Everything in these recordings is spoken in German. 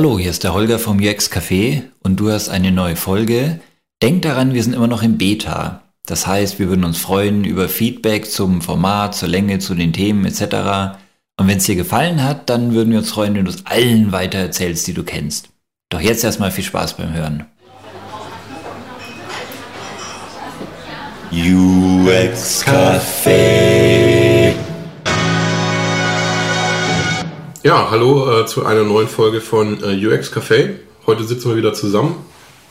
Hallo, hier ist der Holger vom UX Café und du hast eine neue Folge. Denk daran, wir sind immer noch im Beta. Das heißt, wir würden uns freuen über Feedback zum Format, zur Länge, zu den Themen etc. Und wenn es dir gefallen hat, dann würden wir uns freuen, wenn du es allen weitererzählst, die du kennst. Doch jetzt erstmal viel Spaß beim Hören. UX Café. Ja, hallo äh, zu einer neuen Folge von äh, UX Café. Heute sitzen wir wieder zusammen.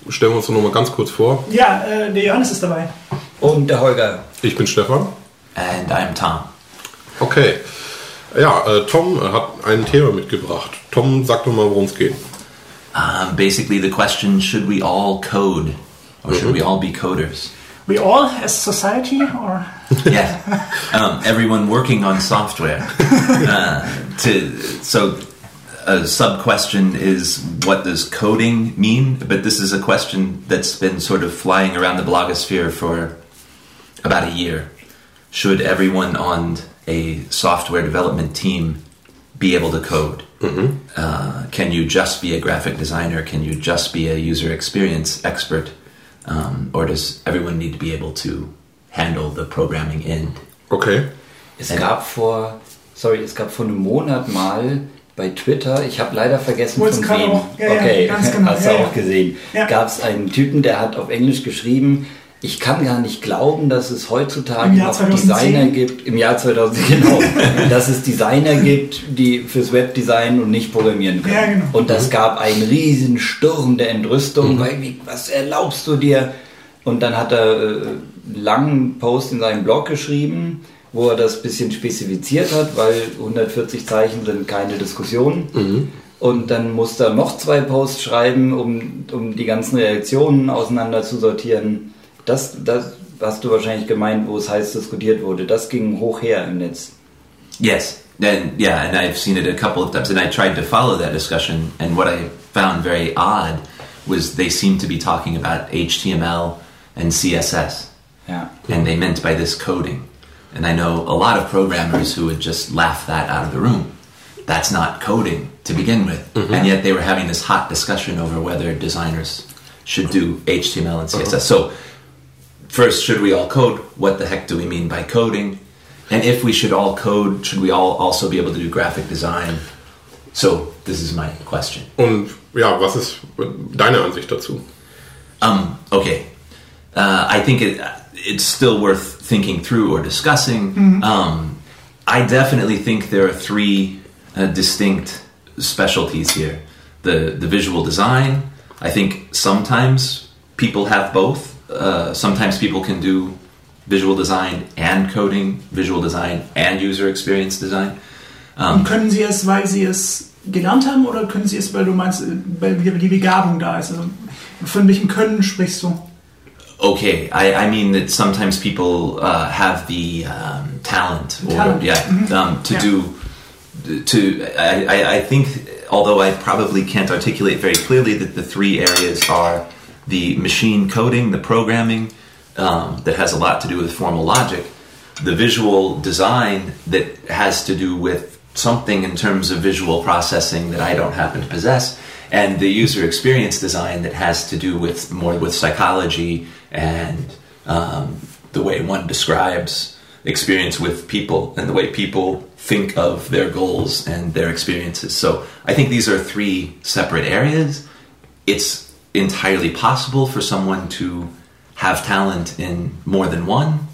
Stellen wir uns noch mal ganz kurz vor. Ja, äh, der Johannes ist dabei. Und der Holger. Ich bin Stefan. And I'm Tom. Okay. Ja, äh, Tom hat ein Thema mitgebracht. Tom, sag doch mal, worum es geht. Um, basically, the question: Should we all code, or should we all be coders? We all as society, or Yeah, um, everyone working on software. Uh, to so, a sub question is: What does coding mean? But this is a question that's been sort of flying around the blogosphere for about a year. Should everyone on a software development team be able to code? Uh, can you just be a graphic designer? Can you just be a user experience expert? Um, or does everyone need to be able to handle the programming end? Okay. Es gab vor, sorry, es gab vor einem Monat mal bei Twitter, ich habe leider vergessen Wollt's von wem. auch- ja, ja, okay, ganz genau, hast du ja, ja. auch gesehen. Ja. Gab es einen Typen, der hat auf Englisch geschrieben, ich kann gar nicht glauben, dass es heutzutage Im Jahr noch 2010? Designer gibt, im Jahr 2000, genau, dass es Designer gibt, die fürs Webdesign und nicht programmieren können. Ja, genau. Und das gab einen riesen Sturm der Entrüstung, Mhm. weil, was erlaubst du dir? Und dann hat er äh, langen Post in seinem Blog geschrieben, wo er das bisschen spezifiziert hat, weil 140 Zeichen sind keine Diskussion. Und dann musste er noch zwei Posts schreiben, um, um die ganzen Reaktionen auseinander zu sortieren. Das, das hast du wahrscheinlich gemeint, wo es heiß diskutiert wurde. Das ging hoch her im Netz. Yes, and yeah, and I've seen it a couple of times, and I tried to follow that discussion. And what I found very odd was they seemed to be talking about HTML and CSS, Ja. and they meant by this coding. And I know a lot of programmers who would just laugh that out of the room. That's not coding to begin with, and yet they were having this hot discussion over whether designers should do HTML and CSS. So first, should we all code? What the heck do we mean by coding? And if we should all code, should we all also be able to do graphic design? So this is my question. Und ja, was ist deine Ansicht dazu? Um, okay, uh, I think it, it's still worth thinking through or discussing. Um, I definitely think there are three uh, distinct specialties here: the the visual design. I think sometimes people have both. Uh, sometimes people can do visual design and coding, visual design and user experience design. und können sie es, weil sie es gelernt haben, oder können sie es, weil du meinst, weil die Begabung da ist? Also, von welchem Können sprichst du? Okay, I, I mean that sometimes people uh, have the um, talent, or Talent. yeah, um, to Yeah. do. To I, I, I think, although I probably can't articulate very clearly, that the three areas are the machine coding, the programming um, that has a lot to do with formal logic, the visual design that has to do with something in terms of visual processing that I don't happen to possess, and the user experience design that has to do with more with psychology and um, the way one describes experience with people and the way people think of their goals and their experiences. So I think these are three separate areas. It's entirely possible for someone to have talent in more than one.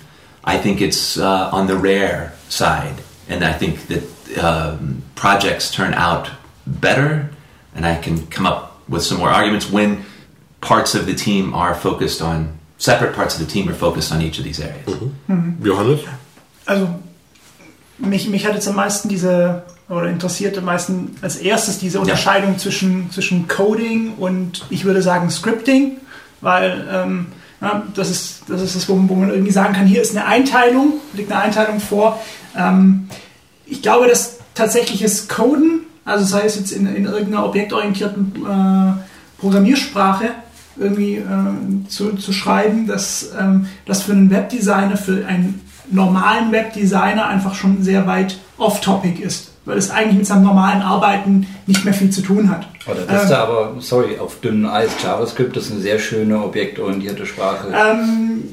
I think it's uh, on the rare side, and I think that um, projects turn out better, and I can come up with some more arguments when parts of the team are focused on separate parts of the team are focused on each of these areas. Johannes? Also, mich, mich hat jetzt am meisten diese, oder interessiert am meisten als erstes diese Unterscheidung zwischen, zwischen Coding und ich würde sagen Scripting, weil ähm, ja, das, ist, das ist das, wo, wo man irgendwie sagen kann, hier ist eine Einteilung, liegt eine Einteilung vor. Ähm, ich glaube, dass tatsächliches Coden, also sei es jetzt in, in irgendeiner objektorientierten äh, Programmiersprache, irgendwie äh, zu, zu schreiben, dass ähm, das für einen Webdesigner, für einen normalen Webdesigner einfach schon sehr weit off-topic ist. weil es eigentlich mit seinem normalen Arbeiten nicht mehr viel zu tun hat. Oder das Ähm, da aber, sorry, auf dünnem Eis. JavaScript ist eine sehr schöne objektorientierte Sprache. Ähm,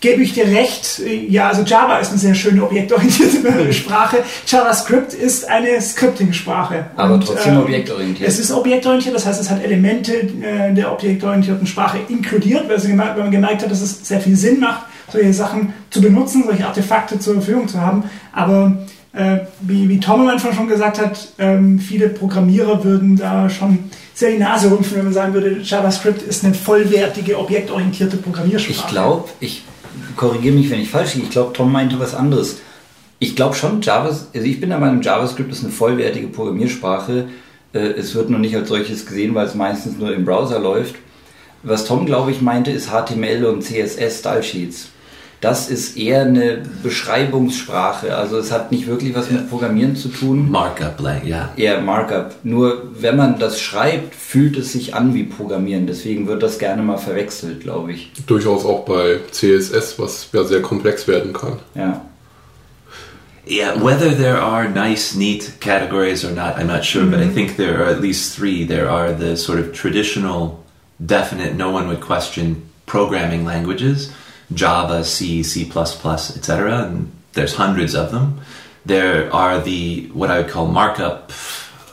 gebe ich dir recht. Ja, also Java ist eine sehr schöne objektorientierte Sprache. JavaScript ist eine Scripting-Sprache. Aber Und, trotzdem ähm, objektorientiert. Es ist objektorientiert, das heißt, es hat Elemente äh, der objektorientierten Sprache inkludiert, weil, sie gemerkt, weil man gemerkt hat, dass es sehr viel Sinn macht, solche Sachen zu benutzen, solche Artefakte zur Verfügung zu haben. Aber äh, wie, wie Tom am Anfang schon gesagt hat, ähm, viele Programmierer würden da schon sehr die Nase rümpfen, wenn man sagen würde, JavaScript ist eine vollwertige, objektorientierte Programmiersprache. Ich glaube, ich korrigiere mich, wenn ich falsch liege. Ich glaube, Tom meinte was anderes. Ich glaube schon, Java, also ich bin der Meinung, JavaScript ist eine vollwertige Programmiersprache. Äh, Es wird noch nicht als solches gesehen, weil es meistens nur im Browser läuft. Was Tom, glaube ich, meinte, ist HTML und CSS Style Sheets. Das ist eher eine Beschreibungssprache. Also es hat nicht wirklich was mit Programmieren zu tun. Markup, like, yeah. eher Markup. Nur wenn man das schreibt, fühlt es sich an wie Programmieren. Deswegen wird das gerne mal verwechselt, glaube ich. Durchaus auch bei CSS, was ja sehr komplex werden kann. Ja. Yeah, whether there are nice, neat categories or not, I'm not sure, but I think there are at least three. There are the sort of traditional, definite, no one would question programming languages Java, C, C, etc., and there's hundreds of them. There are the, what I would call markup,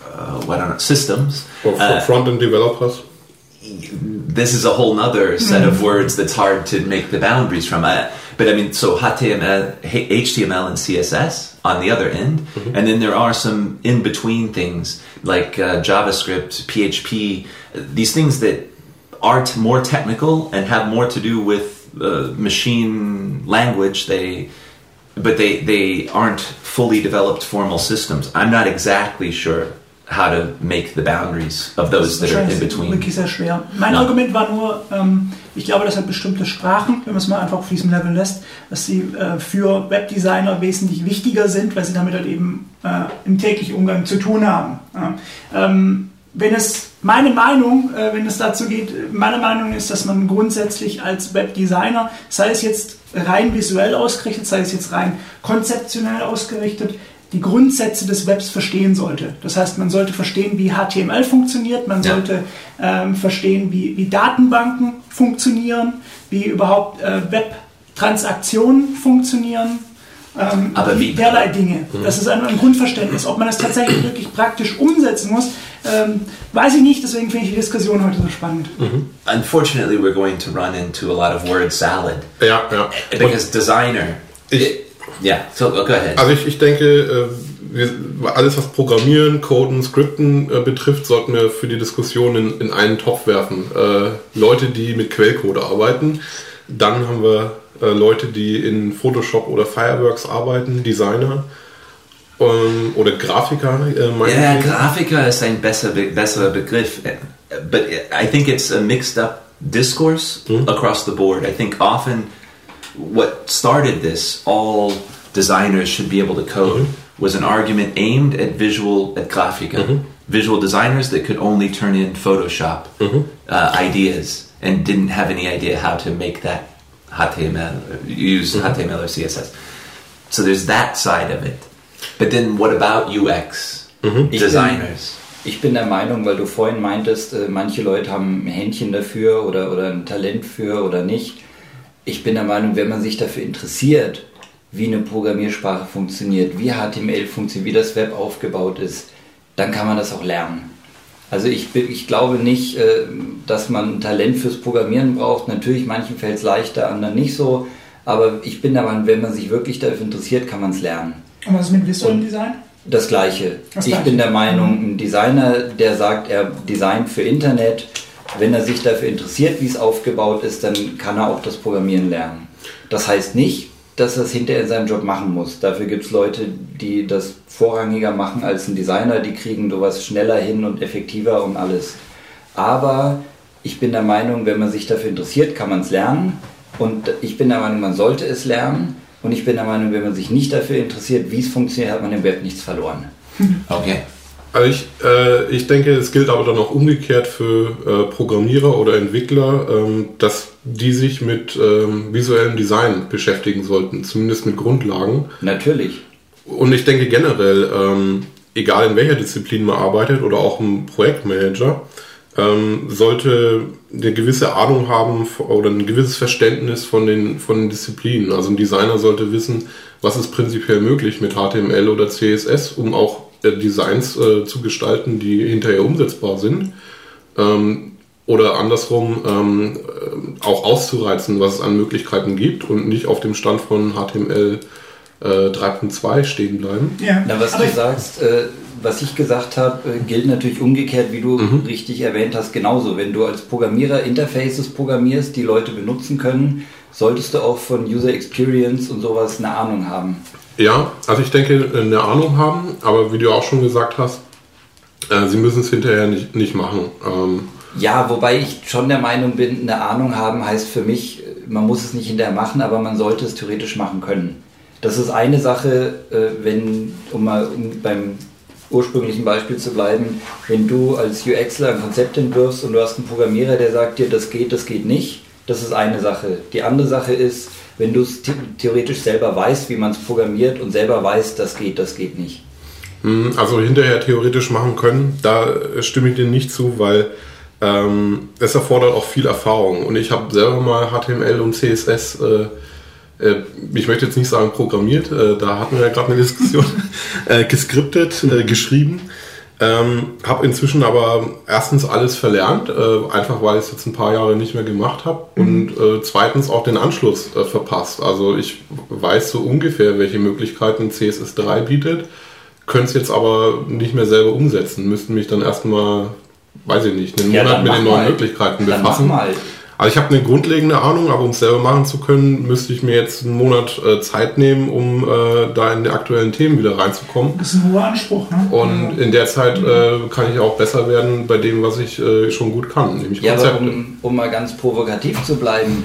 uh, what don't systems. Or for Uh, front-end developers. this is a whole nother set of words that's hard to make the boundaries from. Uh, but I mean, so HTML, HTML and CSS on the other end, and then there are some in between things like uh, JavaScript, PHP, these things that are more technical and have more to do with uh, machine language. They but they they aren't fully developed formal systems. I'm not exactly sure how to make the boundaries of those that are in between. wirklich sehr schwer. Mein Ja. Argument war nur, ähm, ich glaube, dass halt bestimmte Sprachen, wenn man es mal einfach auf diesem Level lässt, dass sie äh, für Webdesigner wesentlich wichtiger sind, weil sie damit halt eben äh, im täglichen Umgang zu tun haben. Ja. Ähm, wenn es meine Meinung, äh, wenn es dazu geht, meine Meinung ist, dass man grundsätzlich als Webdesigner, sei es jetzt rein visuell ausgerichtet, sei es jetzt rein konzeptionell ausgerichtet, die Grundsätze des Webs verstehen sollte. Das heißt, man sollte verstehen, wie HTML funktioniert, man Ja. sollte ähm, verstehen, wie, wie Datenbanken funktionieren, wie überhaupt äh, Web-Transaktionen funktionieren. Ähm, Aber wie- derlei Dinge. Das ist ein, ein Grundverständnis. Ob man das tatsächlich wirklich praktisch umsetzen muss, ähm, weiß ich nicht. Deswegen finde ich die Diskussion heute so spannend. Unfortunately, we're going to run into a lot of word salad Ja, ja. Und, because designer. Ich- yeah. So go ahead. also ich, ich denke, äh, wir, alles was Programmieren, Coden, Skripten äh, betrifft, sollten wir für die Diskussion in, in einen Topf werfen. Äh, Leute, die mit Quellcode arbeiten, dann haben wir äh, Leute, die in Photoshop oder Fireworks arbeiten, Designer ähm, oder Grafiker. Äh, Yeah. Grafika is ein besser, be- besserer Begriff, but I think it's a mixed up discourse hmm? across the board. I think often what started this, all designers should be able to code, hmm? was an argument aimed at visual, at Grafika. Hmm? Visual designers that could only turn in Photoshop uh, ideas and didn't have any idea how to make that HTML, use HTML or CSS. So there's that side of it. But then what about UX Ich designers? Ich bin der Meinung, weil du vorhin meintest, äh, manche Leute haben ein Händchen dafür oder, oder ein Talent für oder nicht. Ich bin der Meinung, wenn man sich dafür interessiert, wie eine Programmiersprache funktioniert, wie HTML funktioniert, wie das Web aufgebaut ist, dann kann man das auch lernen. Also ich, bin- ich glaube nicht, äh, dass man ein Talent fürs Programmieren braucht. Natürlich, manchen fällt es leichter, anderen nicht so. Aber ich bin der Meinung, wenn man sich wirklich dafür interessiert, kann man es lernen. Und was ist mit visuellem Design? Das gleiche. Das ich Gleiche. bin der Meinung, ein Designer, der sagt, er designt für Internet, wenn er sich dafür interessiert, wie es aufgebaut ist, dann kann er auch das Programmieren lernen. Das heißt nicht, dass er es hinterher in seinem Job machen muss. Dafür gibt es Leute, die das vorrangiger machen als ein Designer, die kriegen sowas schneller hin und effektiver und alles. Aber ich bin der Meinung, wenn man sich dafür interessiert, kann man es lernen. Und ich bin der Meinung, man sollte es lernen. Und ich bin der Meinung, wenn man sich nicht dafür interessiert, wie es funktioniert, hat man im Web nichts verloren. Okay. Also ich, äh, ich denke, es gilt aber dann auch umgekehrt für äh, Programmierer oder Entwickler, ähm, dass die sich mit ähm, visuellem Design beschäftigen sollten, zumindest mit Grundlagen. Natürlich. und ich denke generell, ähm, egal in welcher Disziplin man arbeitet oder auch ein Projektmanager, ähm, sollte eine gewisse Ahnung haben oder ein gewisses Verständnis von den, von den Disziplinen. Also ein Designer sollte wissen, was ist prinzipiell möglich mit HTML oder CSS, um auch äh, Designs äh, zu gestalten, die hinterher umsetzbar sind. Ähm, oder andersrum ähm, äh, auch auszureizen, was es an Möglichkeiten gibt und nicht auf dem Stand von HTML äh, 3.2 stehen bleiben. Ja. Na, was du sagst, äh, was ich gesagt habe, äh, gilt natürlich umgekehrt, wie du mhm. richtig erwähnt hast, genauso. Wenn du als Programmierer Interfaces programmierst, die Leute benutzen können, solltest du auch von User Experience und sowas eine Ahnung haben. Ja, also ich denke, eine Ahnung haben, aber wie du auch schon gesagt hast, äh, sie müssen es hinterher nicht, nicht machen. Ähm, ja, wobei ich schon der Meinung bin, eine Ahnung haben heißt für mich, man muss es nicht hinterher machen, aber man sollte es theoretisch machen können. Das ist eine Sache, äh, wenn, um mal beim ursprünglichen Beispiel zu bleiben, wenn du als UXler ein Konzept entwirfst und du hast einen Programmierer, der sagt dir, das geht, das geht nicht, das ist eine Sache. Die andere Sache ist, wenn du es theoretisch selber weißt, wie man es programmiert und selber weißt, das geht, das geht nicht. Hm, also hinterher theoretisch machen können, da stimme ich dir nicht zu, weil ähm, es erfordert auch viel Erfahrung. Und ich habe selber mal HTML und CSS, äh, ich möchte jetzt nicht sagen programmiert, äh, da hatten wir ja gerade eine Diskussion, äh, geskriptet, äh, geschrieben. Ähm, habe inzwischen aber erstens alles verlernt, äh, einfach weil ich es jetzt ein paar Jahre nicht mehr gemacht habe mhm. und äh, zweitens auch den Anschluss äh, verpasst. Also ich weiß so ungefähr, welche Möglichkeiten CSS3 bietet, könnte es jetzt aber nicht mehr selber umsetzen, müssten mich dann erstmal, weiß ich nicht, einen ja, Monat mit den neuen mal. Möglichkeiten befassen. Dann mach mal. Also ich habe eine grundlegende Ahnung, aber um es selber machen zu können, müsste ich mir jetzt einen Monat äh, Zeit nehmen, um äh, da in die aktuellen Themen wieder reinzukommen. Das ist ein hoher Anspruch. Ne? Und in der Zeit äh, kann ich auch besser werden bei dem, was ich äh, schon gut kann, nämlich ja, Konzepte. Aber um, um mal ganz provokativ zu bleiben,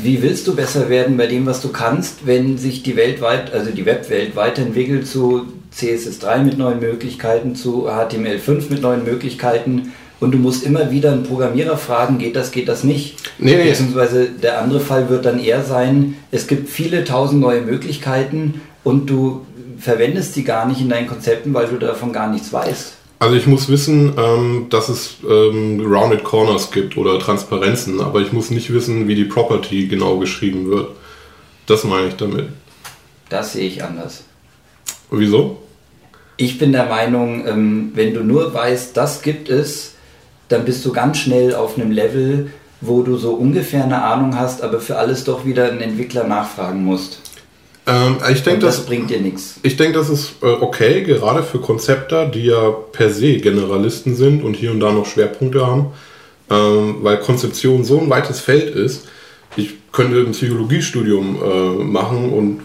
wie willst du besser werden bei dem, was du kannst, wenn sich die Welt weit, also die Webwelt weiterentwickelt zu CSS3 mit neuen Möglichkeiten, zu HTML5 mit neuen Möglichkeiten? Und du musst immer wieder einen Programmierer fragen, geht das, geht das nicht? Nee, nee. Beziehungsweise der andere Fall wird dann eher sein, es gibt viele tausend neue Möglichkeiten und du verwendest die gar nicht in deinen Konzepten, weil du davon gar nichts weißt. Also ich muss wissen, ähm, dass es ähm, Rounded Corners gibt oder Transparenzen, aber ich muss nicht wissen, wie die Property genau geschrieben wird. Das meine ich damit. Das sehe ich anders. Wieso? Ich bin der Meinung, ähm, wenn du nur weißt, das gibt es, dann bist du ganz schnell auf einem Level, wo du so ungefähr eine Ahnung hast, aber für alles doch wieder einen Entwickler nachfragen musst. Ähm, ich denke, das, das, bringt dir nichts. Ich denke, das ist äh, okay, gerade für Konzepter, die ja per se Generalisten sind und hier und da noch Schwerpunkte haben, ähm, weil Konzeption so ein weites Feld ist. Ich könnte ein Psychologiestudium äh, machen und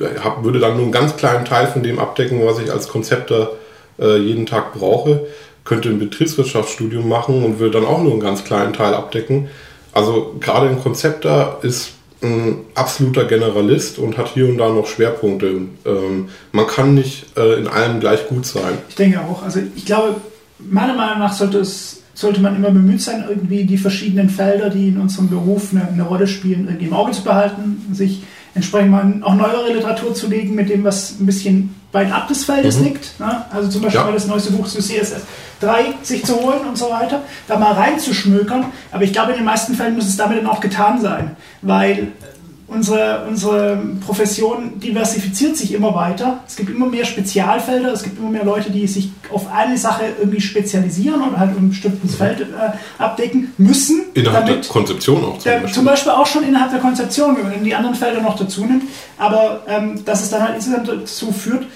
äh, hab, würde dann nur einen ganz kleinen Teil von dem abdecken, was ich als Konzepter äh, jeden Tag brauche könnte ein Betriebswirtschaftsstudium machen und würde dann auch nur einen ganz kleinen Teil abdecken. Also gerade ein Konzepter ist ein absoluter Generalist und hat hier und da noch Schwerpunkte. Ähm, man kann nicht äh, in allem gleich gut sein. Ich denke auch. Also ich glaube, meiner Meinung nach sollte es sollte man immer bemüht sein, irgendwie die verschiedenen Felder, die in unserem Beruf eine, eine Rolle spielen, irgendwie im Auge zu behalten, sich entsprechend mal auch neuere Literatur zu legen mit dem, was ein bisschen weit ab des Feldes mhm. liegt. Ne? Also zum Beispiel ja. mal das neueste Buch zu CSS 3 sich zu holen und so weiter, da mal reinzuschmökern. Aber ich glaube, in den meisten Fällen muss es damit dann auch getan sein, weil unsere, unsere Profession diversifiziert sich immer weiter. Es gibt immer mehr Spezialfelder, es gibt immer mehr Leute, die sich auf eine Sache irgendwie spezialisieren oder halt ein bestimmtes mhm. Feld äh, abdecken müssen. Innerhalb der Konzeption auch zum, der, Beispiel. zum Beispiel. auch schon innerhalb der Konzeption, wenn man die anderen Felder noch dazu nimmt. Aber ähm, dass es dann halt insgesamt dazu führt,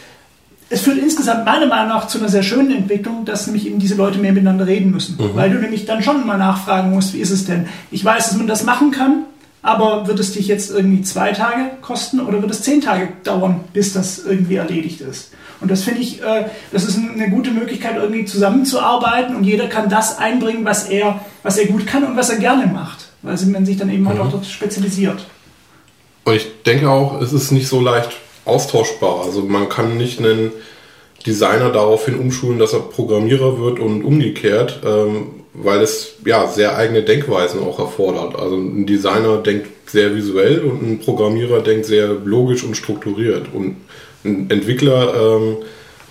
es führt insgesamt meiner Meinung nach zu einer sehr schönen Entwicklung, dass nämlich eben diese Leute mehr miteinander reden müssen. Mhm. Weil du nämlich dann schon mal nachfragen musst, wie ist es denn? Ich weiß, dass man das machen kann, aber wird es dich jetzt irgendwie zwei Tage kosten oder wird es zehn Tage dauern, bis das irgendwie erledigt ist? Und das finde ich, äh, das ist eine gute Möglichkeit, irgendwie zusammenzuarbeiten und jeder kann das einbringen, was er, was er gut kann und was er gerne macht, weil man sich dann eben halt mhm. auch dort spezialisiert. Und ich denke auch, es ist nicht so leicht austauschbar. Also man kann nicht einen Designer daraufhin umschulen, dass er Programmierer wird und umgekehrt. Ähm, weil es ja sehr eigene Denkweisen auch erfordert. Also ein Designer denkt sehr visuell und ein Programmierer denkt sehr logisch und strukturiert. Und Ein Entwickler, ähm,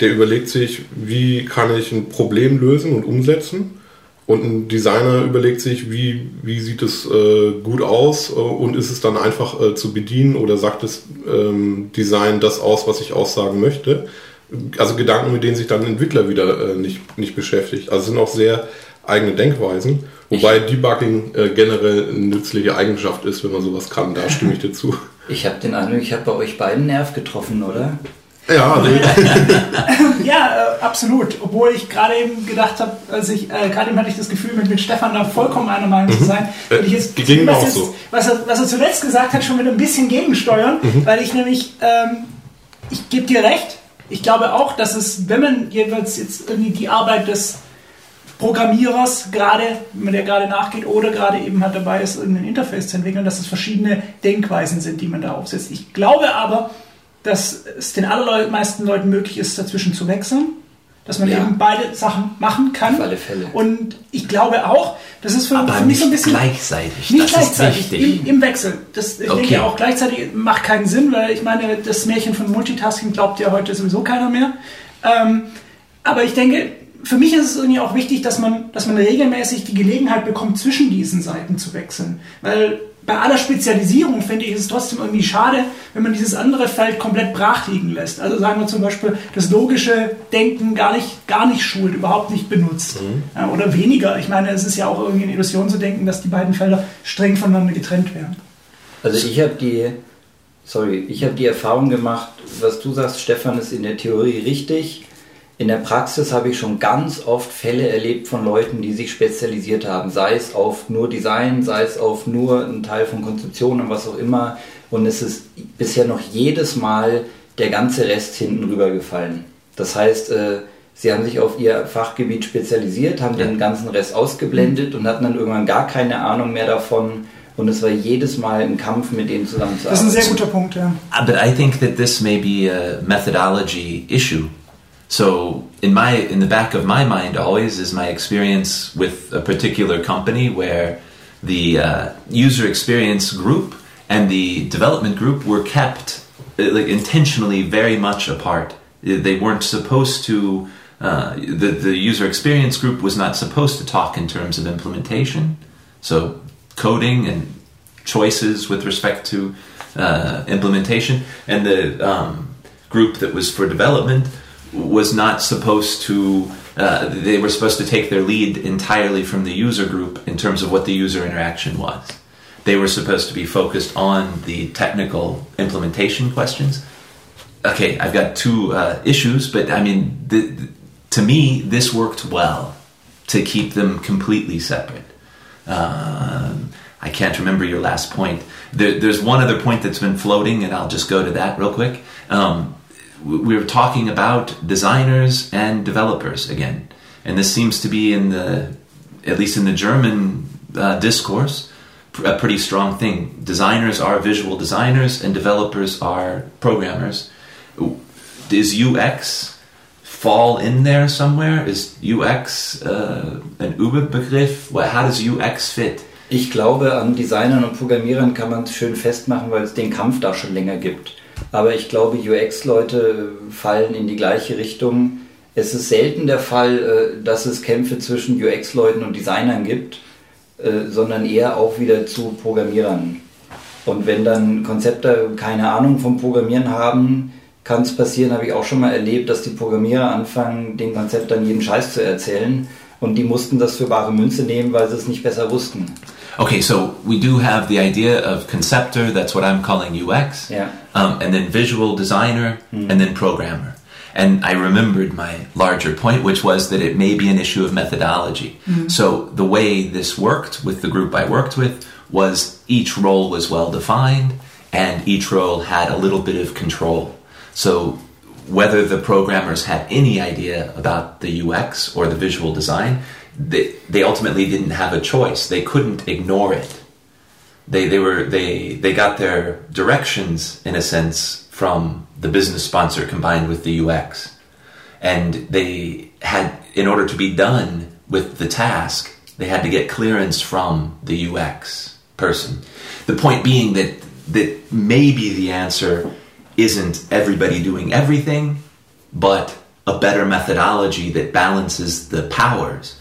der überlegt sich, wie kann ich ein Problem lösen und umsetzen. Und ein Designer überlegt sich, wie, wie sieht es äh, gut aus äh, und ist es dann einfach äh, zu bedienen oder sagt das ähm, Design das aus, was ich aussagen möchte. Also Gedanken, mit denen sich dann ein Entwickler wieder äh, nicht, nicht beschäftigt. Also sind auch sehr eigene Denkweisen. Wobei Debugging äh, generell eine nützliche Eigenschaft ist, wenn man sowas kann. Da stimme ich dir zu. Ich habe den Eindruck, ich habe bei euch beiden Nerv getroffen, oder? Ja, Ja, äh, absolut. Obwohl ich gerade eben gedacht habe, als ich äh, gerade eben hatte ich das Gefühl, mit, mit Stefan da vollkommen einer Meinung zu sein. Äh, Und ich jetzt, die was, auch jetzt so. was, er, was er zuletzt gesagt hat, schon wieder ein bisschen gegensteuern, weil ich nämlich, ähm, ich gebe dir recht, ich glaube auch, dass es, wenn man jeweils jetzt irgendwie die Arbeit des Programmierers gerade, wenn man der gerade nachgeht oder gerade eben halt dabei ist, irgendein Interface zu entwickeln, dass es verschiedene Denkweisen sind, die man da aufsetzt. Ich glaube aber, dass es den allermeisten Leuten möglich ist, dazwischen zu wechseln. Dass man Ja. eben beide Sachen machen kann. Auf alle Fälle. Und ich glaube auch, das ist für, Aber für mich so ein bisschen. gleichzeitig. Nicht das gleichzeitig, im, im Wechsel. Das, ich Okay. denke auch gleichzeitig macht keinen Sinn, weil ich meine, das Märchen von Multitasking glaubt ja heute sowieso keiner mehr. Ähm, aber ich denke, für mich ist es irgendwie auch wichtig, dass man, dass man regelmäßig die Gelegenheit bekommt, zwischen diesen Seiten zu wechseln. Weil bei aller Spezialisierung finde ich es trotzdem irgendwie schade, wenn man dieses andere Feld komplett brach liegen lässt. Also sagen wir zum Beispiel, das logische Denken gar nicht, gar nicht schult, überhaupt nicht benutzt. Ja, oder weniger. Ich meine, es ist ja auch irgendwie eine Illusion zu denken, dass die beiden Felder streng voneinander getrennt werden. Also ich habe die, sorry, ich habe die Erfahrung gemacht, was du sagst, Stefan, ist in der Theorie richtig. In der Praxis habe ich schon ganz oft Fälle erlebt von Leuten, die sich spezialisiert haben, sei es auf nur Design, sei es auf nur einen Teil von Konzeption und was auch immer. Und es ist bisher noch jedes Mal der ganze Rest hinten rübergefallen. Das heißt, äh, sie haben sich auf ihr Fachgebiet spezialisiert, haben den ganzen Rest ausgeblendet und hatten dann irgendwann gar keine Ahnung mehr davon. Und es war jedes Mal ein Kampf, mit denen Das ist ein zusammenzuarbeiten. sehr guter Punkt, ja. Uh, but I think that this may be a methodology issue. So in my in the back of my mind always is my experience with a particular company where the uh, user experience group and the development group were kept uh, like intentionally very much apart. They weren't supposed to. Uh, the the user experience group was not supposed to talk in terms of implementation. So coding and choices with respect to uh, implementation, and the um, group that was for development was not supposed to. Uh, they were supposed to take their lead entirely from the user group in terms of what the user interaction was. They were supposed to be focused on the technical implementation questions. Okay, I've got two uh, issues, but I mean, the, the- to me, this worked well to keep them completely separate. Um, I can't remember your last point. There, there's one other point that's been floating, and I'll just go to that real quick. Um, were talking about designers and developers again, and this seems to be in the, at least in the German uh, discourse, a pretty strong thing. Designers are visual designers, and developers are programmers. Is UX fall in there somewhere? Is UX uh, an Überbegriff? How does UX fit? Ich glaube, an Designern und Programmierern kann man es schön festmachen, weil es den Kampf da schon länger gibt. Aber ich glaube, UX-Leute fallen in die gleiche Richtung. Es ist selten der Fall, äh, dass es Kämpfe zwischen UX-Leuten und Designern gibt, äh, sondern eher auch wieder zu Programmierern. Und wenn dann Konzepte keine Ahnung vom Programmieren haben, kann es passieren, habe ich auch schon mal erlebt, dass die Programmierer anfangen, den Konzeptern jeden Scheiß zu erzählen. Und die mussten das für bare Münze nehmen, weil sie es nicht besser wussten. Okay, so we do have the idea of conceptor, that's what I'm calling UX, Yeah. um, and then visual designer, and then programmer. And I remembered my larger point, which was that it may be an issue of methodology. So the way this worked with the group I worked with was each role was well defined, and each role had a little bit of control. So whether the programmers had any idea about the UX or the visual design, they, they ultimately didn't have a choice. They couldn't ignore it. They, they were they they got their directions in a sense from the business sponsor combined with the UX, and they had in order to be done with the task, they had to get clearance from the UX person. The point being that that maybe the answer isn't everybody doing everything, but a better methodology that balances the powers.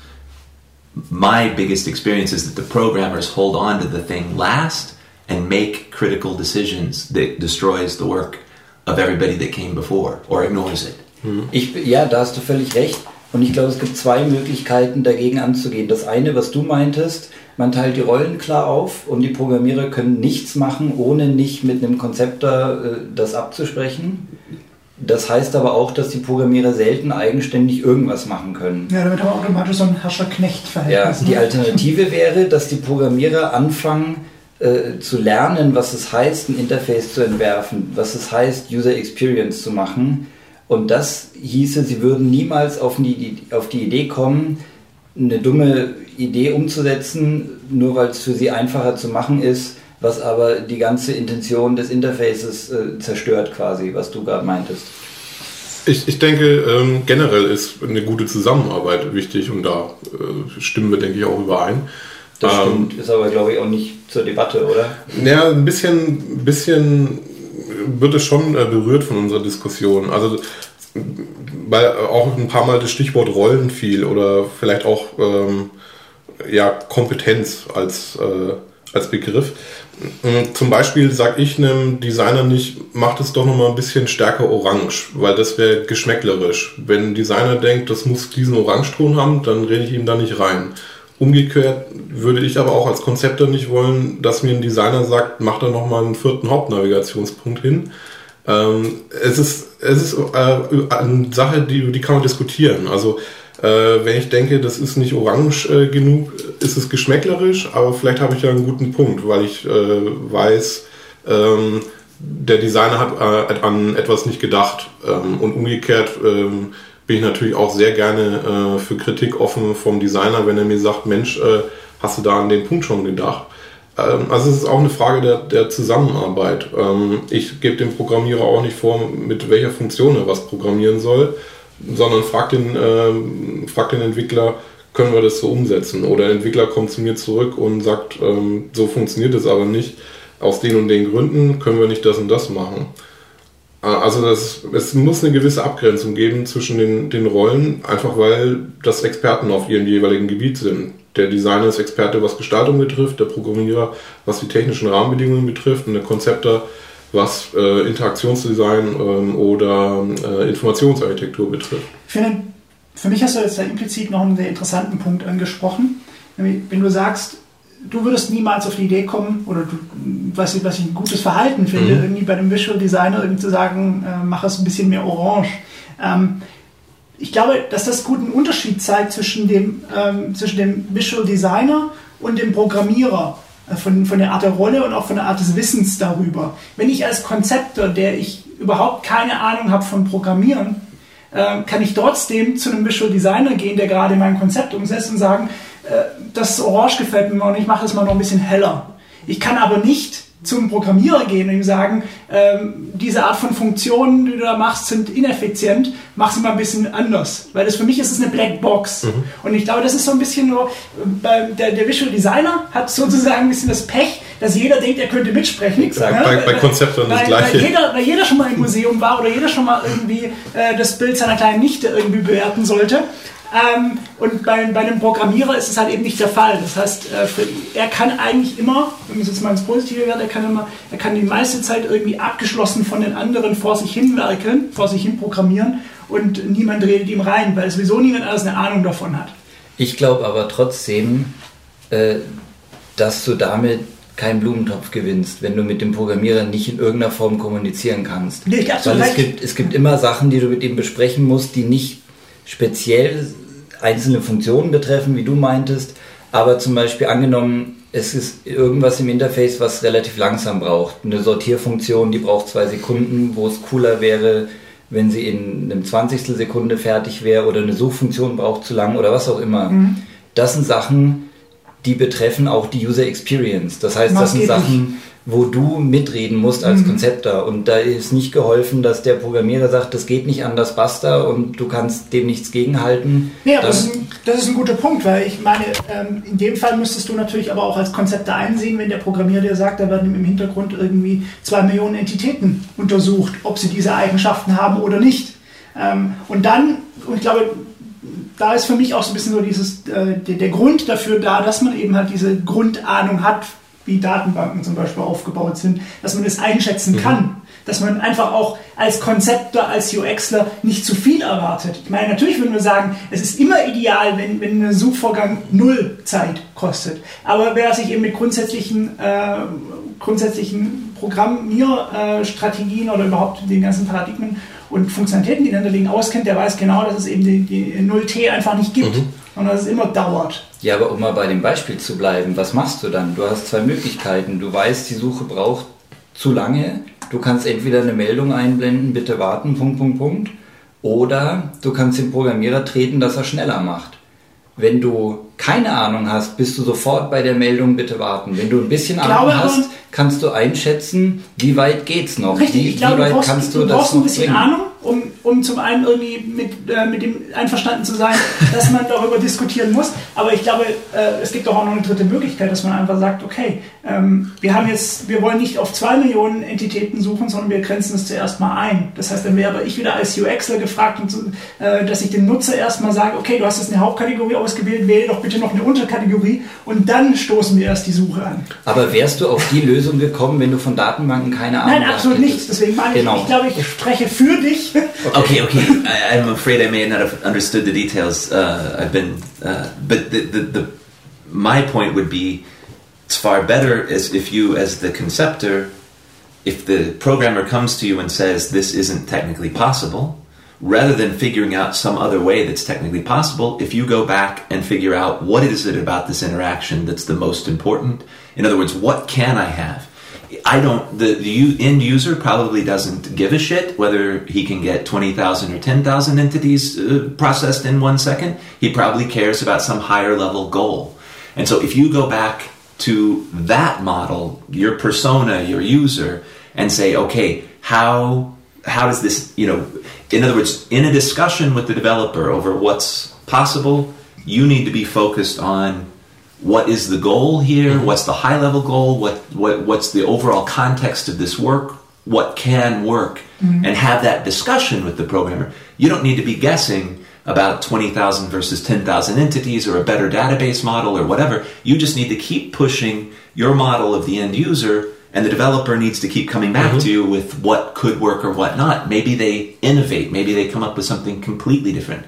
My biggest experience is that the programmers hold on to the thing last and make critical decisions that destroys the work of everybody that came before or ignores it. Ich, ja, da hast du völlig recht. Und ich glaube, es gibt zwei Möglichkeiten, dagegen anzugehen. Das eine, was du meintest, man teilt die Rollen klar auf und die Programmierer können nichts machen, ohne nicht mit einem Konzepter äh, das abzusprechen. Das heißt aber auch, dass die Programmierer selten eigenständig irgendwas machen können. Ja, damit haben wir automatisch so ein Ja, Herrscher-Knecht-Verhältnis. die ne? Alternative wäre, dass die Programmierer anfangen äh, zu lernen, was es heißt, ein Interface zu entwerfen, was es heißt, User Experience zu machen. Und das hieße, sie würden niemals auf die, auf die Idee kommen, eine dumme Idee umzusetzen, nur weil es für sie einfacher zu machen ist, was aber die ganze Intention des Interfaces äh, zerstört quasi, was du gerade meintest. Ich, ich denke, ähm, generell ist eine gute Zusammenarbeit wichtig und da äh, stimmen wir, denke ich, auch überein. Das Ähm, stimmt, ist aber glaube ich auch nicht zur Debatte, oder? Ja, ein bisschen, bisschen wird es schon äh, berührt von unserer Diskussion. Also weil auch ein paar Mal das Stichwort Rollen fiel oder vielleicht auch ähm, ja, Kompetenz als, äh, als Begriff. Mm, Zum Beispiel sage ich einem Designer nicht, macht es doch nochmal ein bisschen stärker orange, weil das wäre geschmäcklerisch. Wenn ein Designer denkt, das muss diesen Orangeton haben, dann rede ich ihm da nicht rein. Umgekehrt würde ich aber auch als Konzepter nicht wollen, dass mir ein Designer sagt, mach da nochmal einen vierten Hauptnavigationspunkt hin. Ähm, es ist, es ist äh, eine Sache, die, die kann man diskutieren. Also äh, wenn ich denke, das ist nicht orange äh, genug, ist es geschmäcklerisch, aber vielleicht habe ich ja einen guten Punkt, weil ich äh, weiß, ähm, der Designer hat äh, an etwas nicht gedacht. Ähm, und umgekehrt ähm, bin ich natürlich auch sehr gerne äh, für Kritik offen vom Designer, wenn er mir sagt, Mensch, äh, hast du da an den Punkt schon gedacht? Ähm, Also es ist auch eine Frage der, der Zusammenarbeit. Ähm, Ich gebe dem Programmierer auch nicht vor, mit welcher Funktion er was programmieren soll, sondern frag den, ähm, frag den Entwickler, können wir das so umsetzen? Oder der Entwickler kommt zu mir zurück und sagt, ähm, so funktioniert es aber nicht. Aus den und den Gründen können wir nicht das und das machen. Äh, Also das, es muss eine gewisse Abgrenzung geben zwischen den, den Rollen, einfach weil das Experten auf ihrem jeweiligen Gebiet sind. Der Designer ist Experte, was Gestaltung betrifft, der Programmierer, was die technischen Rahmenbedingungen betrifft und der Konzepter, was äh, Interaktionsdesign ähm, oder äh, Informationsarchitektur betrifft. Ich finde, für mich hast du jetzt da implizit noch einen sehr interessanten Punkt angesprochen. Nämlich, Wenn du sagst, du würdest niemals auf die Idee kommen, oder du, was, ich- was ich ein gutes Verhalten finde, Mhm. irgendwie bei dem Visual Designer irgendwie zu sagen, äh, mach es ein bisschen mehr orange. Ähm, ich glaube, dass das guten Unterschied zeigt zwischen dem, ähm, zwischen dem Visual Designer und dem Programmierer. Äh, Von, von der Art der Rolle und auch von der Art des Wissens darüber. Wenn ich als Konzepter, der ich überhaupt keine Ahnung habe von Programmieren, äh, kann ich trotzdem zu einem Visual Designer gehen, der gerade mein Konzept umsetzt und sagen, äh, das Orange gefällt mir und ich mache das mal noch ein bisschen heller. Ich kann aber nicht zum Programmierer gehen und ihm sagen, ähm, diese Art von Funktionen, die du da machst, sind ineffizient, mach sie mal ein bisschen anders. Weil das für mich ist es eine Blackbox. Und ich glaube, das ist so ein bisschen nur, äh, der, der Visual Designer hat sozusagen ein bisschen das Pech, dass jeder denkt, er könnte mitsprechen. Ja, Bei- bei Konzeptern das Gleiche. Weil jeder, weil jeder schon mal im Museum war oder jeder schon mal irgendwie äh, das Bild seiner kleinen Nichte irgendwie bewerten sollte. Ähm, und bei, bei einem Programmierer ist es halt eben nicht der Fall. Das heißt, äh, für, er kann eigentlich immer, wenn es jetzt mal ins Positive wird, er kann immer, er kann die meiste Zeit irgendwie abgeschlossen von den anderen vor sich hin werkeln, vor sich hin programmieren und niemand redet ihm rein, weil sowieso niemand alles eine Ahnung davon hat. Ich glaube aber trotzdem, äh, dass du damit keinen Blumentopf gewinnst, wenn du mit dem Programmierer nicht in irgendeiner Form kommunizieren kannst. Nee, ich Weil es recht. gibt, es gibt immer Sachen, die du mit ihm besprechen musst, die nicht speziell einzelne Funktionen betreffen, wie du meintest, aber zum Beispiel angenommen, es ist irgendwas im Interface, was relativ langsam braucht. Eine Sortierfunktion, die braucht zwei Sekunden, wo es cooler wäre, wenn sie in einem Zwanzigstel Sekunde fertig wäre oder eine Suchfunktion braucht zu lang oder was auch immer. Das sind Sachen, die betreffen auch die User Experience. Das heißt, das sind. Sachen, wo du mitreden musst als Konzepter. Und da ist nicht geholfen, dass der Programmierer sagt, das geht nicht anders, basta, und du kannst dem nichts gegenhalten. Ja, das Dann- ist, ein, das ist ein guter Punkt, weil ich meine, ähm, in dem Fall müsstest du natürlich aber auch als Konzepte einsehen, wenn der Programmierer dir sagt, da werden im Hintergrund irgendwie zwei Millionen Entitäten untersucht, ob sie diese Eigenschaften haben oder nicht. Ähm, und dann, und ich glaube, da ist für mich auch so ein bisschen so dieses, äh, der, der Grund dafür da, dass man eben halt diese Grundahnung hat, wie Datenbanken zum Beispiel aufgebaut sind, dass man das einschätzen kann. Dass man einfach auch als Konzepter, als UXler nicht zu viel erwartet. Ich meine, natürlich würden wir sagen, es ist immer ideal, wenn, wenn ein Suchvorgang null Zeit kostet. Aber wer sich eben mit grundsätzlichen, äh, grundsätzlichen Programmierstrategien oder überhaupt den ganzen Paradigmen und Funktionalitäten, die dahinter liegen, auskennt, der weiß genau, dass es eben die, die 0T einfach nicht gibt, sondern dass es immer dauert. Ja, aber um mal bei dem Beispiel zu bleiben, was machst du dann? Du hast zwei Möglichkeiten. Du weißt, die Suche braucht zu lange. Du kannst entweder eine Meldung einblenden, bitte warten, Punkt, Punkt, Punkt. Oder du kannst den Programmierer treten, dass er schneller macht. Wenn du keine Ahnung hast, bist du sofort bei der Meldung, bitte warten. Wenn du ein bisschen Ahnung glaube hast, kannst du einschätzen, wie weit geht's noch? Richtig, wie, ich glaube, wie du weit brauchst, kannst du du, brauchst ein bisschen bringen? Ahnung, um, um zum einen irgendwie mit, äh, mit dem einverstanden zu sein, dass man darüber diskutieren muss. Aber ich glaube, äh, es gibt doch auch noch eine dritte Möglichkeit, dass man einfach sagt, okay, wir haben jetzt, wir wollen nicht auf zwei Millionen Entitäten suchen, sondern wir grenzen es zuerst mal ein. Das heißt, dann wäre ich wieder als UXler gefragt, und, so, äh, dass ich dem Nutzer erstmal sage, okay, du hast jetzt eine Hauptkategorie ausgewählt, wähle doch bitte noch eine Unterkategorie und dann stoßen wir erst die Suche an. Aber wärst du auf die Lösung gekommen, wenn du von Datenbanken keine Ahnung Nein, absolut nichts. Deswegen meine Genau. ich, ich glaube, ich spreche für dich. Okay, okay. I, I'm afraid I may not have understood the details. Uh, I've been, uh, but the, the, the my point would be, it's far better as if you, as the conceptor, if the programmer comes to you and says this isn't technically possible, rather than figuring out some other way that's technically possible, if you go back and figure out what is it about this interaction that's the most important. In other words, what can I have? I don't. The, the end user probably doesn't give a shit whether he can get twenty thousand or ten thousand entities uh, processed in one second. He probably cares about some higher level goal. And so, if you go back to that model, your persona, your user, and say, okay, how how does this, you know, in other words, in a discussion with the developer over what's possible, you need to be focused on what is the goal here mm-hmm. what's the high level goal what, what what's the overall context of this work what can work mm-hmm. and have that discussion with the programmer. You don't need to be guessing about 20,000 versus 10,000 entities or a better database model or whatever you just need to keep pushing your model of the end user and the developer needs to keep coming back to you with what could work or what not maybe they innovate maybe they come up with something completely different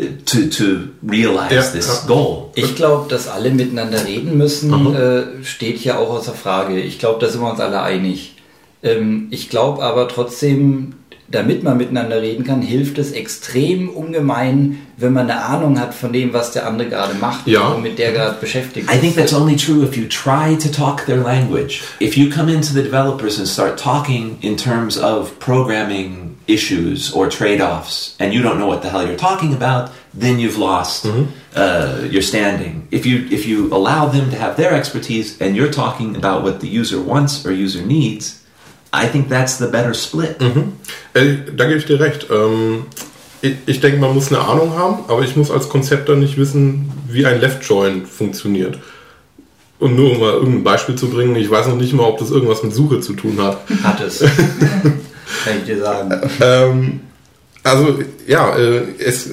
uh, to, to realize Yeah. this goal Ich glaube, dass alle miteinander reden müssen, äh, steht hier auch außer Frage. Ich glaube, da sind wir uns alle einig. Ähm, ich glaube aber trotzdem, damit man miteinander reden kann, hilft es extrem ungemein, wenn man eine Ahnung hat von dem, was der andere gerade macht Ja. und mit der gerade beschäftigt I think ist. that's only true if you try to talk their language. If you come into the developers and start talking in terms of programming issues or trade offs and you don't know what the hell you're talking about, then you've lost uh, your standing. If you, if you allow them to have their expertise and you're talking about what the user wants or user needs, I think that's the better split. Äh, da gebe ich dir recht. Ähm, ich, ich denke, man muss eine Ahnung haben, aber ich muss als Konzepter nicht wissen, wie ein Left Join funktioniert. Und nur um mal irgendein Beispiel zu bringen, ich weiß noch nicht mal, ob das irgendwas mit Suche zu tun hat. Hat es. Kann ich dir sagen. Ähm, also ja, äh, es,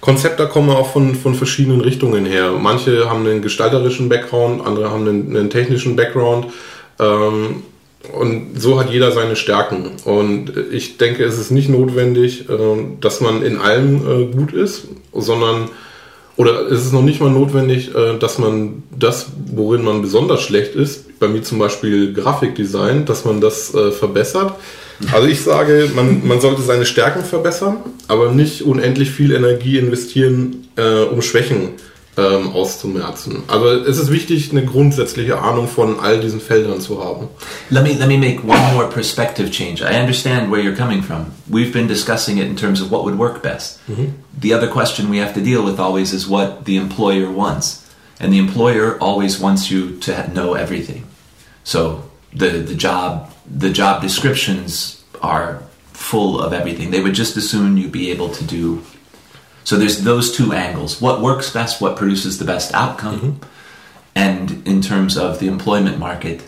Konzepte kommen auch von, von verschiedenen Richtungen her. Manche haben einen gestalterischen Background, andere haben einen, einen technischen Background. Ähm, und so hat jeder seine Stärken. Und ich denke, es ist nicht notwendig, äh, dass man in allem äh, gut ist, sondern oder es ist noch nicht mal notwendig, äh, dass man das, worin man besonders schlecht ist, bei mir zum Beispiel Grafikdesign, dass man das verbessert. Also ich sage, man, man sollte seine Stärken verbessern, aber nicht unendlich viel Energie investieren, um Schwächen ähm, auszumerzen. Also es ist wichtig, eine grundsätzliche Ahnung von all diesen Feldern zu haben. Let me let me make one more perspective change. I understand where you're coming from. We've been discussing it in terms of what would work best. Mm-hmm. The other question we have to deal with always is what the employer wants. and the employer always wants you to know everything. So the the job the job descriptions are full of everything. They would just as soon you be able to do. So there's those two angles: what works best, what produces the best outcome, and in terms of the employment market,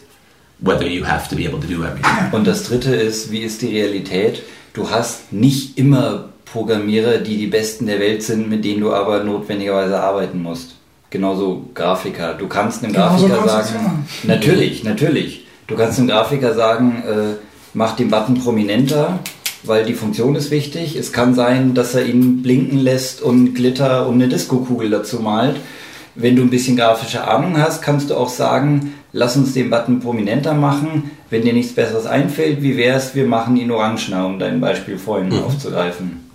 whether you have to be able to do everything. Und das dritte ist, wie ist die Realität? Du hast nicht immer Programmierer, die die Besten der Welt sind, mit denen du aber notwendigerweise arbeiten musst. Genauso Grafiker. Du kannst einem Genauso Grafiker sagen, Konstruktion. natürlich, natürlich. Du kannst einem Grafiker sagen, äh, mach den Button prominenter, weil die Funktion ist wichtig. Es kann sein, dass er ihn blinken lässt und Glitter und eine Disco-Kugel dazu malt. Wenn du ein bisschen grafische Ahnung hast, kannst du auch sagen, lass uns den Button prominenter machen. Wenn dir nichts Besseres einfällt, wie wär's, wir machen ihn orangener, um dein Beispiel vorhin aufzugreifen.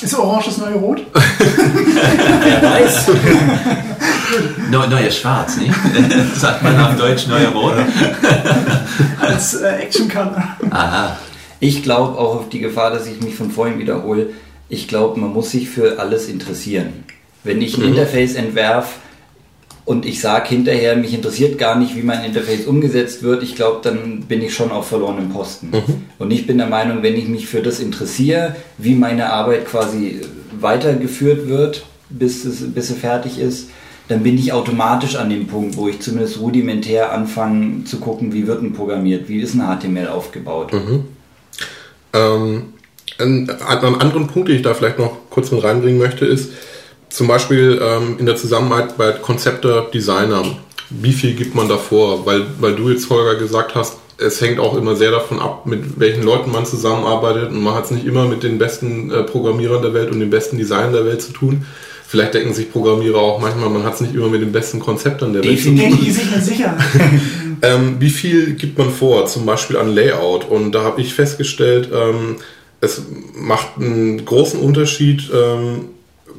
Ist Orange das neue Rot? Wer weiß. Neu, neuer Schwarz, nicht? Sagt man auf Deutsch neuer Rot? Als äh, Action-Color. Aha. Ich glaube auch auf die Gefahr, dass ich mich von vorhin wiederhole. Ich glaube, man muss sich für alles interessieren. Wenn ich ein Interface entwerf und ich sage hinterher, mich interessiert gar nicht, wie mein Interface umgesetzt wird, ich glaube, dann bin ich schon auf verlorenem Posten. Und ich bin der Meinung, wenn ich mich für das interessiere, wie meine Arbeit quasi weitergeführt wird, bis, es, bis sie fertig ist, dann bin ich automatisch an dem Punkt, wo ich zumindest rudimentär anfange zu gucken, wie wird ein programmiert, wie ist ein HTML aufgebaut. Ähm, ein, einen anderen Punkt, den ich da vielleicht noch kurz mit reinbringen möchte, ist zum Beispiel ähm, in der Zusammenarbeit bei Konzepte Designer. Wie viel gibt man davor? Weil, weil du jetzt, Holger, gesagt hast, es hängt auch immer sehr davon ab, mit welchen Leuten man zusammenarbeitet und man hat es nicht immer mit den besten äh, Programmierern der Welt und den besten Designern der Welt zu tun. Vielleicht denken sich Programmierer auch manchmal, man hat es nicht immer mit den besten Konzeptern der Welt zu tun. Nicht sicher. Ähm, wie viel gibt man vor, zum Beispiel an Layout? Und da habe ich festgestellt, ähm, es macht einen großen Unterschied, ähm,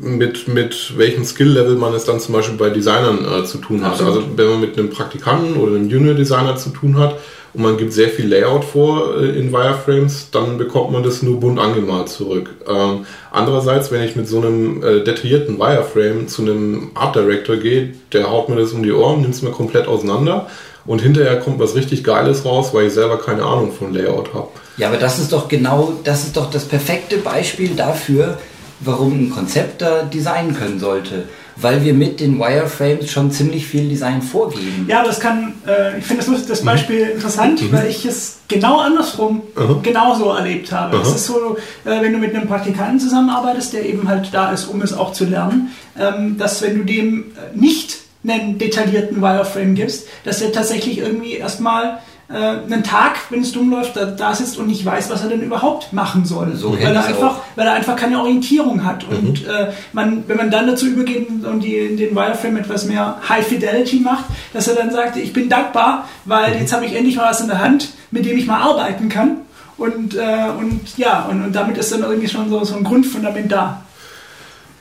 mit, mit welchem Skill-Level man es dann zum Beispiel bei Designern äh, zu tun hat. Absolut. Also wenn man mit einem Praktikanten oder einem Junior-Designer zu tun hat und man gibt sehr viel Layout vor äh, in Wireframes, dann bekommt man das nur bunt angemalt zurück. Ähm, andererseits, wenn ich mit so einem äh, detaillierten Wireframe zu einem Art Director gehe, der haut mir das um die Ohren, nimmt es mir komplett auseinander und hinterher kommt was richtig Geiles raus, weil ich selber keine Ahnung von Layout habe. Ja, aber das ist doch genau, das ist doch das perfekte Beispiel dafür, warum ein Konzepter designen können sollte. Weil wir mit den Wireframes schon ziemlich viel Design vorgeben. Ja, aber das kann, äh, ich finde das, das Beispiel interessant, weil ich es genau andersrum Mhm. genauso erlebt habe. Es Mhm. ist so, äh, wenn du mit einem Praktikanten zusammenarbeitest, der eben halt da ist, um es auch zu lernen, ähm, dass wenn du dem äh, nicht einen detaillierten Wireframe gibst, dass er tatsächlich irgendwie erstmal äh, einen Tag, wenn es dumm läuft, da, da sitzt und nicht weiß, was er denn überhaupt machen soll. So weil, er einfach, auch. weil er einfach keine Orientierung hat. Mhm. Und äh, man, wenn man dann dazu übergeht und die, den Wireframe etwas mehr High Fidelity macht, dass er dann sagt, ich bin dankbar, weil Mhm. jetzt habe ich endlich mal was in der Hand, mit dem ich mal arbeiten kann. Und, äh, und ja, und, und damit ist dann irgendwie schon so, so ein Grundfundament da.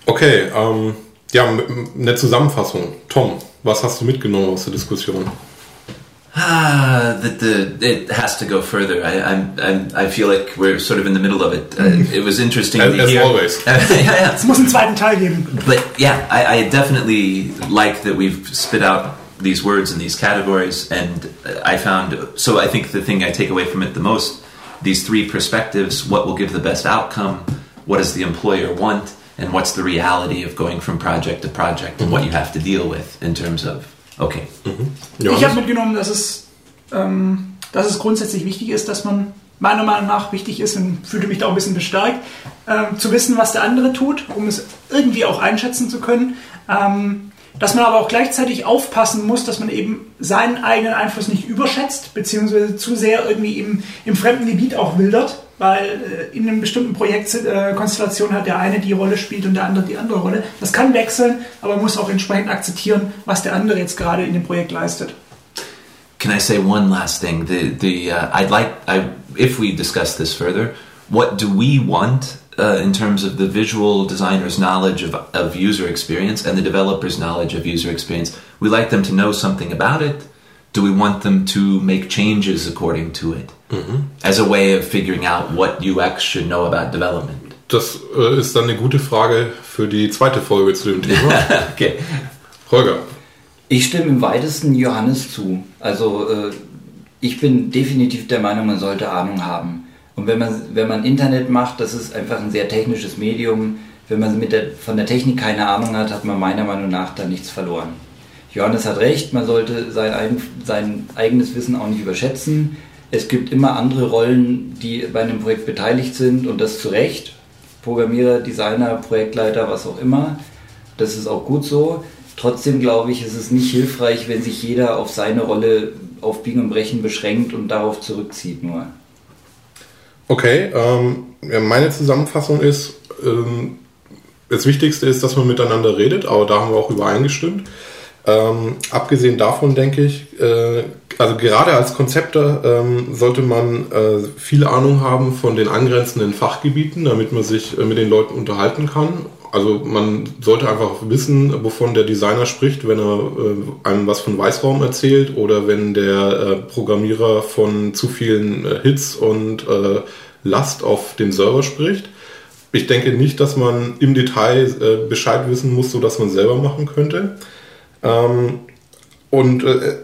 Okay, ähm, ja, m- m- eine Zusammenfassung. Tom, was hast du mitgenommen aus der Diskussion? Ah, that the it has to go further. I I'm, I'm I feel like we're sort of in the middle of it. Uh, it was interesting As- to as hear. always. yeah, yeah. Es muss einen zweiten Teil geben. But yeah, I, I definitely like that we've spit out these words and these categories, and I found so. I think the thing I take away from it the most: these three perspectives. What will give the best outcome? What does the employer want? And what's the reality of going from project to project, and what you have to deal with in terms of okay, Johannes? Ich habe mitgenommen, dass es, ähm, dass es grundsätzlich wichtig ist, dass man meiner Meinung nach wichtig ist und fühlte mich da auch ein bisschen bestärkt, ähm, zu wissen, was der andere tut, um es irgendwie auch einschätzen zu können. Ähm, dass man aber auch gleichzeitig aufpassen muss, dass man eben seinen eigenen Einfluss nicht überschätzt, beziehungsweise zu sehr irgendwie im, im fremden Gebiet auch wildert, weil äh, in einem bestimmten Projektkonstellation äh, halt der eine die Rolle spielt und der andere die andere Rolle. Das kann wechseln, aber man muss auch entsprechend akzeptieren, was der andere jetzt gerade in dem Projekt leistet. Can I say one last thing? The the uh, I'd like I if we discuss this further, what do we want uh, in terms of the visual designer's knowledge of, of user experience and the developer's knowledge of user experience? We like them to know something about it. Do we want them to make changes according to it as a way of figuring out what UX should know about development? Das äh, ist dann eine gute Frage für die zweite Folge zu dem Thema. okay. Holger, Ich stimme im weitesten Johannes zu. Also äh, ich bin definitiv der Meinung, man sollte Ahnung haben. Und wenn man, wenn man Internet macht, das ist einfach ein sehr technisches Medium. Wenn man mit der, von der Technik keine Ahnung hat, hat man meiner Meinung nach da nichts verloren. Johannes hat recht, man sollte sein, sein eigenes Wissen auch nicht überschätzen. Es gibt immer andere Rollen, die bei einem Projekt beteiligt sind und das zu Recht. Programmierer, Designer, Projektleiter, was auch immer. Das ist auch gut so. Trotzdem glaube ich, ist es nicht hilfreich, wenn sich jeder auf seine Rolle auf Biegen und Brechen beschränkt und darauf zurückzieht nur. Okay, ähm, meine Zusammenfassung ist, ähm, das Wichtigste ist, dass man miteinander redet, aber da haben wir auch übereingestimmt. Ähm, abgesehen davon denke ich, äh, also gerade als Konzepter ähm, sollte man äh, viel Ahnung haben von den angrenzenden Fachgebieten, damit man sich äh, mit den Leuten unterhalten kann. Also man sollte einfach wissen, wovon der Designer spricht, wenn er äh, einem was von Weißraum erzählt oder wenn der äh, Programmierer von zu vielen äh, Hits und Last auf dem Server spricht. Ich denke nicht, dass man im Detail Bescheid wissen muss, so dass man selber machen könnte. Ähm, und äh,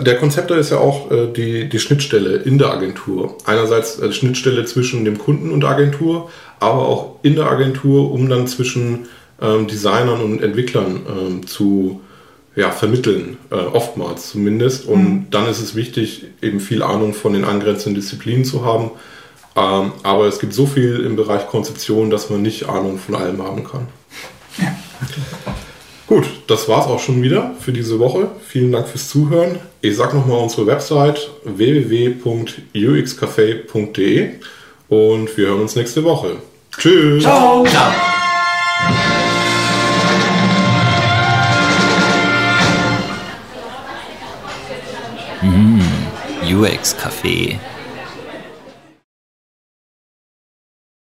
der Konzepter ist ja auch äh, die, die Schnittstelle in der Agentur. Einerseits äh, Schnittstelle zwischen dem Kunden und der Agentur, aber auch in der Agentur, um dann zwischen ähm, Designern und Entwicklern ähm, zu ja, vermitteln, äh, oftmals zumindest. Und mhm. dann ist es wichtig, eben viel Ahnung von den angrenzenden Disziplinen zu haben. Ähm, aber es gibt so viel im Bereich Konzeption, dass man nicht Ahnung von allem haben kann. Ja. Gut, das war's auch schon wieder für diese Woche. Vielen Dank fürs Zuhören. Ich sage nochmal unsere Website www.uxcafé.de und wir hören uns nächste Woche. Tschüss. Ciao. Ciao. Mmh, UX Café.